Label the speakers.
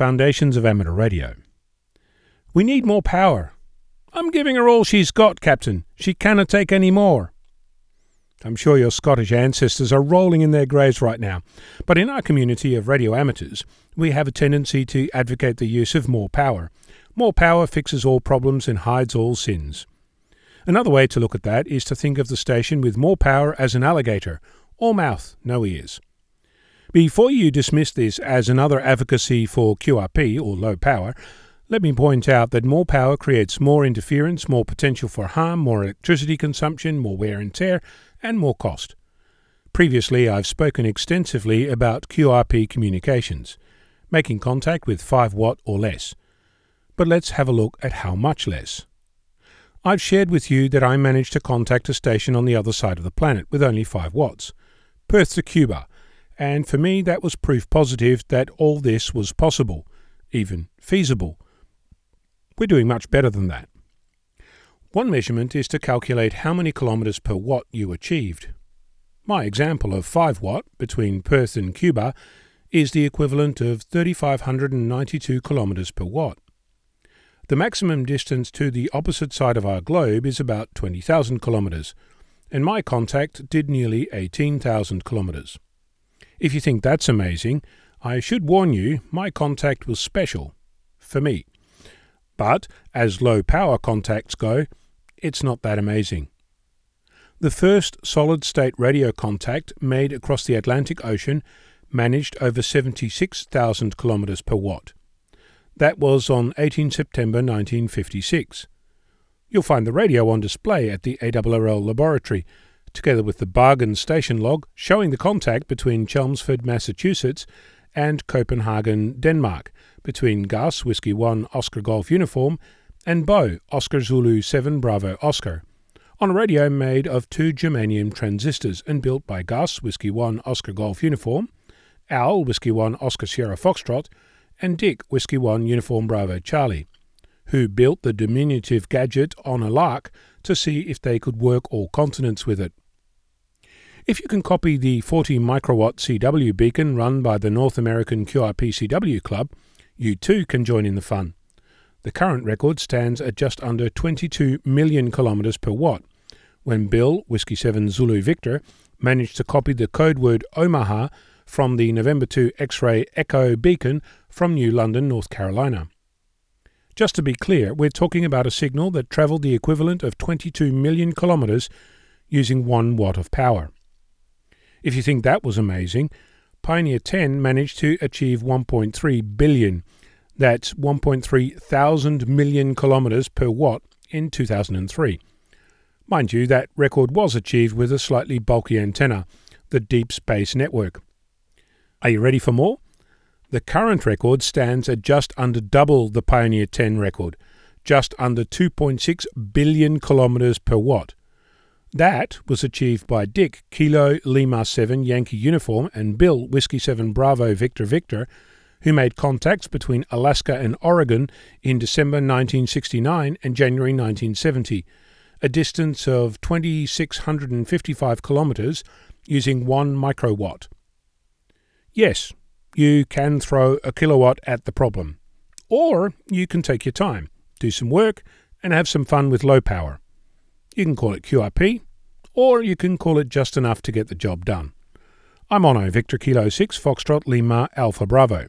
Speaker 1: Foundations of Amateur Radio. We need more power. I'm giving her all she's got, Captain. She cannot take any more. I'm sure your Scottish ancestors are rolling in their graves right now, but in our community of radio amateurs, we have a tendency to advocate the use of more power. More power fixes all problems and hides all sins. Another way to look at that is to think of the station with more power as an alligator, all mouth, no ears. Before you dismiss this as another advocacy for QRP or low power, let me point out that more power creates more interference, more potential for harm, more electricity consumption, more wear and tear, and more cost. Previously, I've spoken extensively about QRP communications, making contact with 5 watt or less. But let's have a look at how much less. I've shared with you that I managed to contact a station on the other side of the planet with only 5 watts, Perth to Cuba, and for me that was proof positive that all this was possible, even feasible. We're doing much better than that. One measurement is to calculate how many kilometres per watt you achieved. My example of 5 watt between Perth and Cuba is the equivalent of 3592 kilometres per watt. The maximum distance to the opposite side of our globe is about 20,000 kilometres, and my contact did nearly 18,000 kilometres. If you think that's amazing, I should warn you my contact was special. For me. But as low power contacts go, it's not that amazing. The first solid state radio contact made across the Atlantic Ocean managed over 76,000 kilometres per watt. That was on 18 September 1956. You'll find the radio on display at the ARRL laboratory, together with the bargain station log showing the contact between Chelmsford, Massachusetts and Copenhagen, Denmark, between Gus Whiskey 1 Oscar Golf Uniform and Bo Oscar Zulu 7 Bravo Oscar, on a radio made of two germanium transistors and built by Gus Whiskey 1 Oscar Golf Uniform, Al Whiskey 1 Oscar Sierra Foxtrot, and Dick Whiskey 1 Uniform Bravo Charlie, who built the diminutive gadget on a lark to see if they could work all continents with it. If you can copy the 40 microwatt CW beacon run by the North American QRPCW Club, you too can join in the fun. The current record stands at just under 22 million kilometres per watt, when Bill, Whiskey 7 Zulu Victor, managed to copy the code word Omaha from the November 2 X ray Echo beacon from New London, North Carolina. Just to be clear, we're talking about a signal that travelled the equivalent of 22 million kilometres using 1 watt of power. If you think that was amazing, Pioneer 10 managed to achieve 1.3 billion. That's 1.3 thousand million kilometres per watt in 2003. Mind you, that record was achieved with a slightly bulky antenna, the Deep Space Network. Are you ready for more? The current record stands at just under double the Pioneer 10 record, just under 2.6 billion kilometres per watt. That was achieved by Dick Kilo Lima 7 Yankee Uniform and Bill Whiskey 7 Bravo Victor Victor, who made contacts between Alaska and Oregon in December 1969 and January 1970, a distance of 2,655 kilometres using 1 microwatt. Yes, you can throw a kilowatt at the problem. Or you can take your time, do some work, and have some fun with low power. You can call it QRP, or you can call it just enough to get the job done. I'm Onno Victor Kilo 6 Foxtrot Lima Alpha Bravo.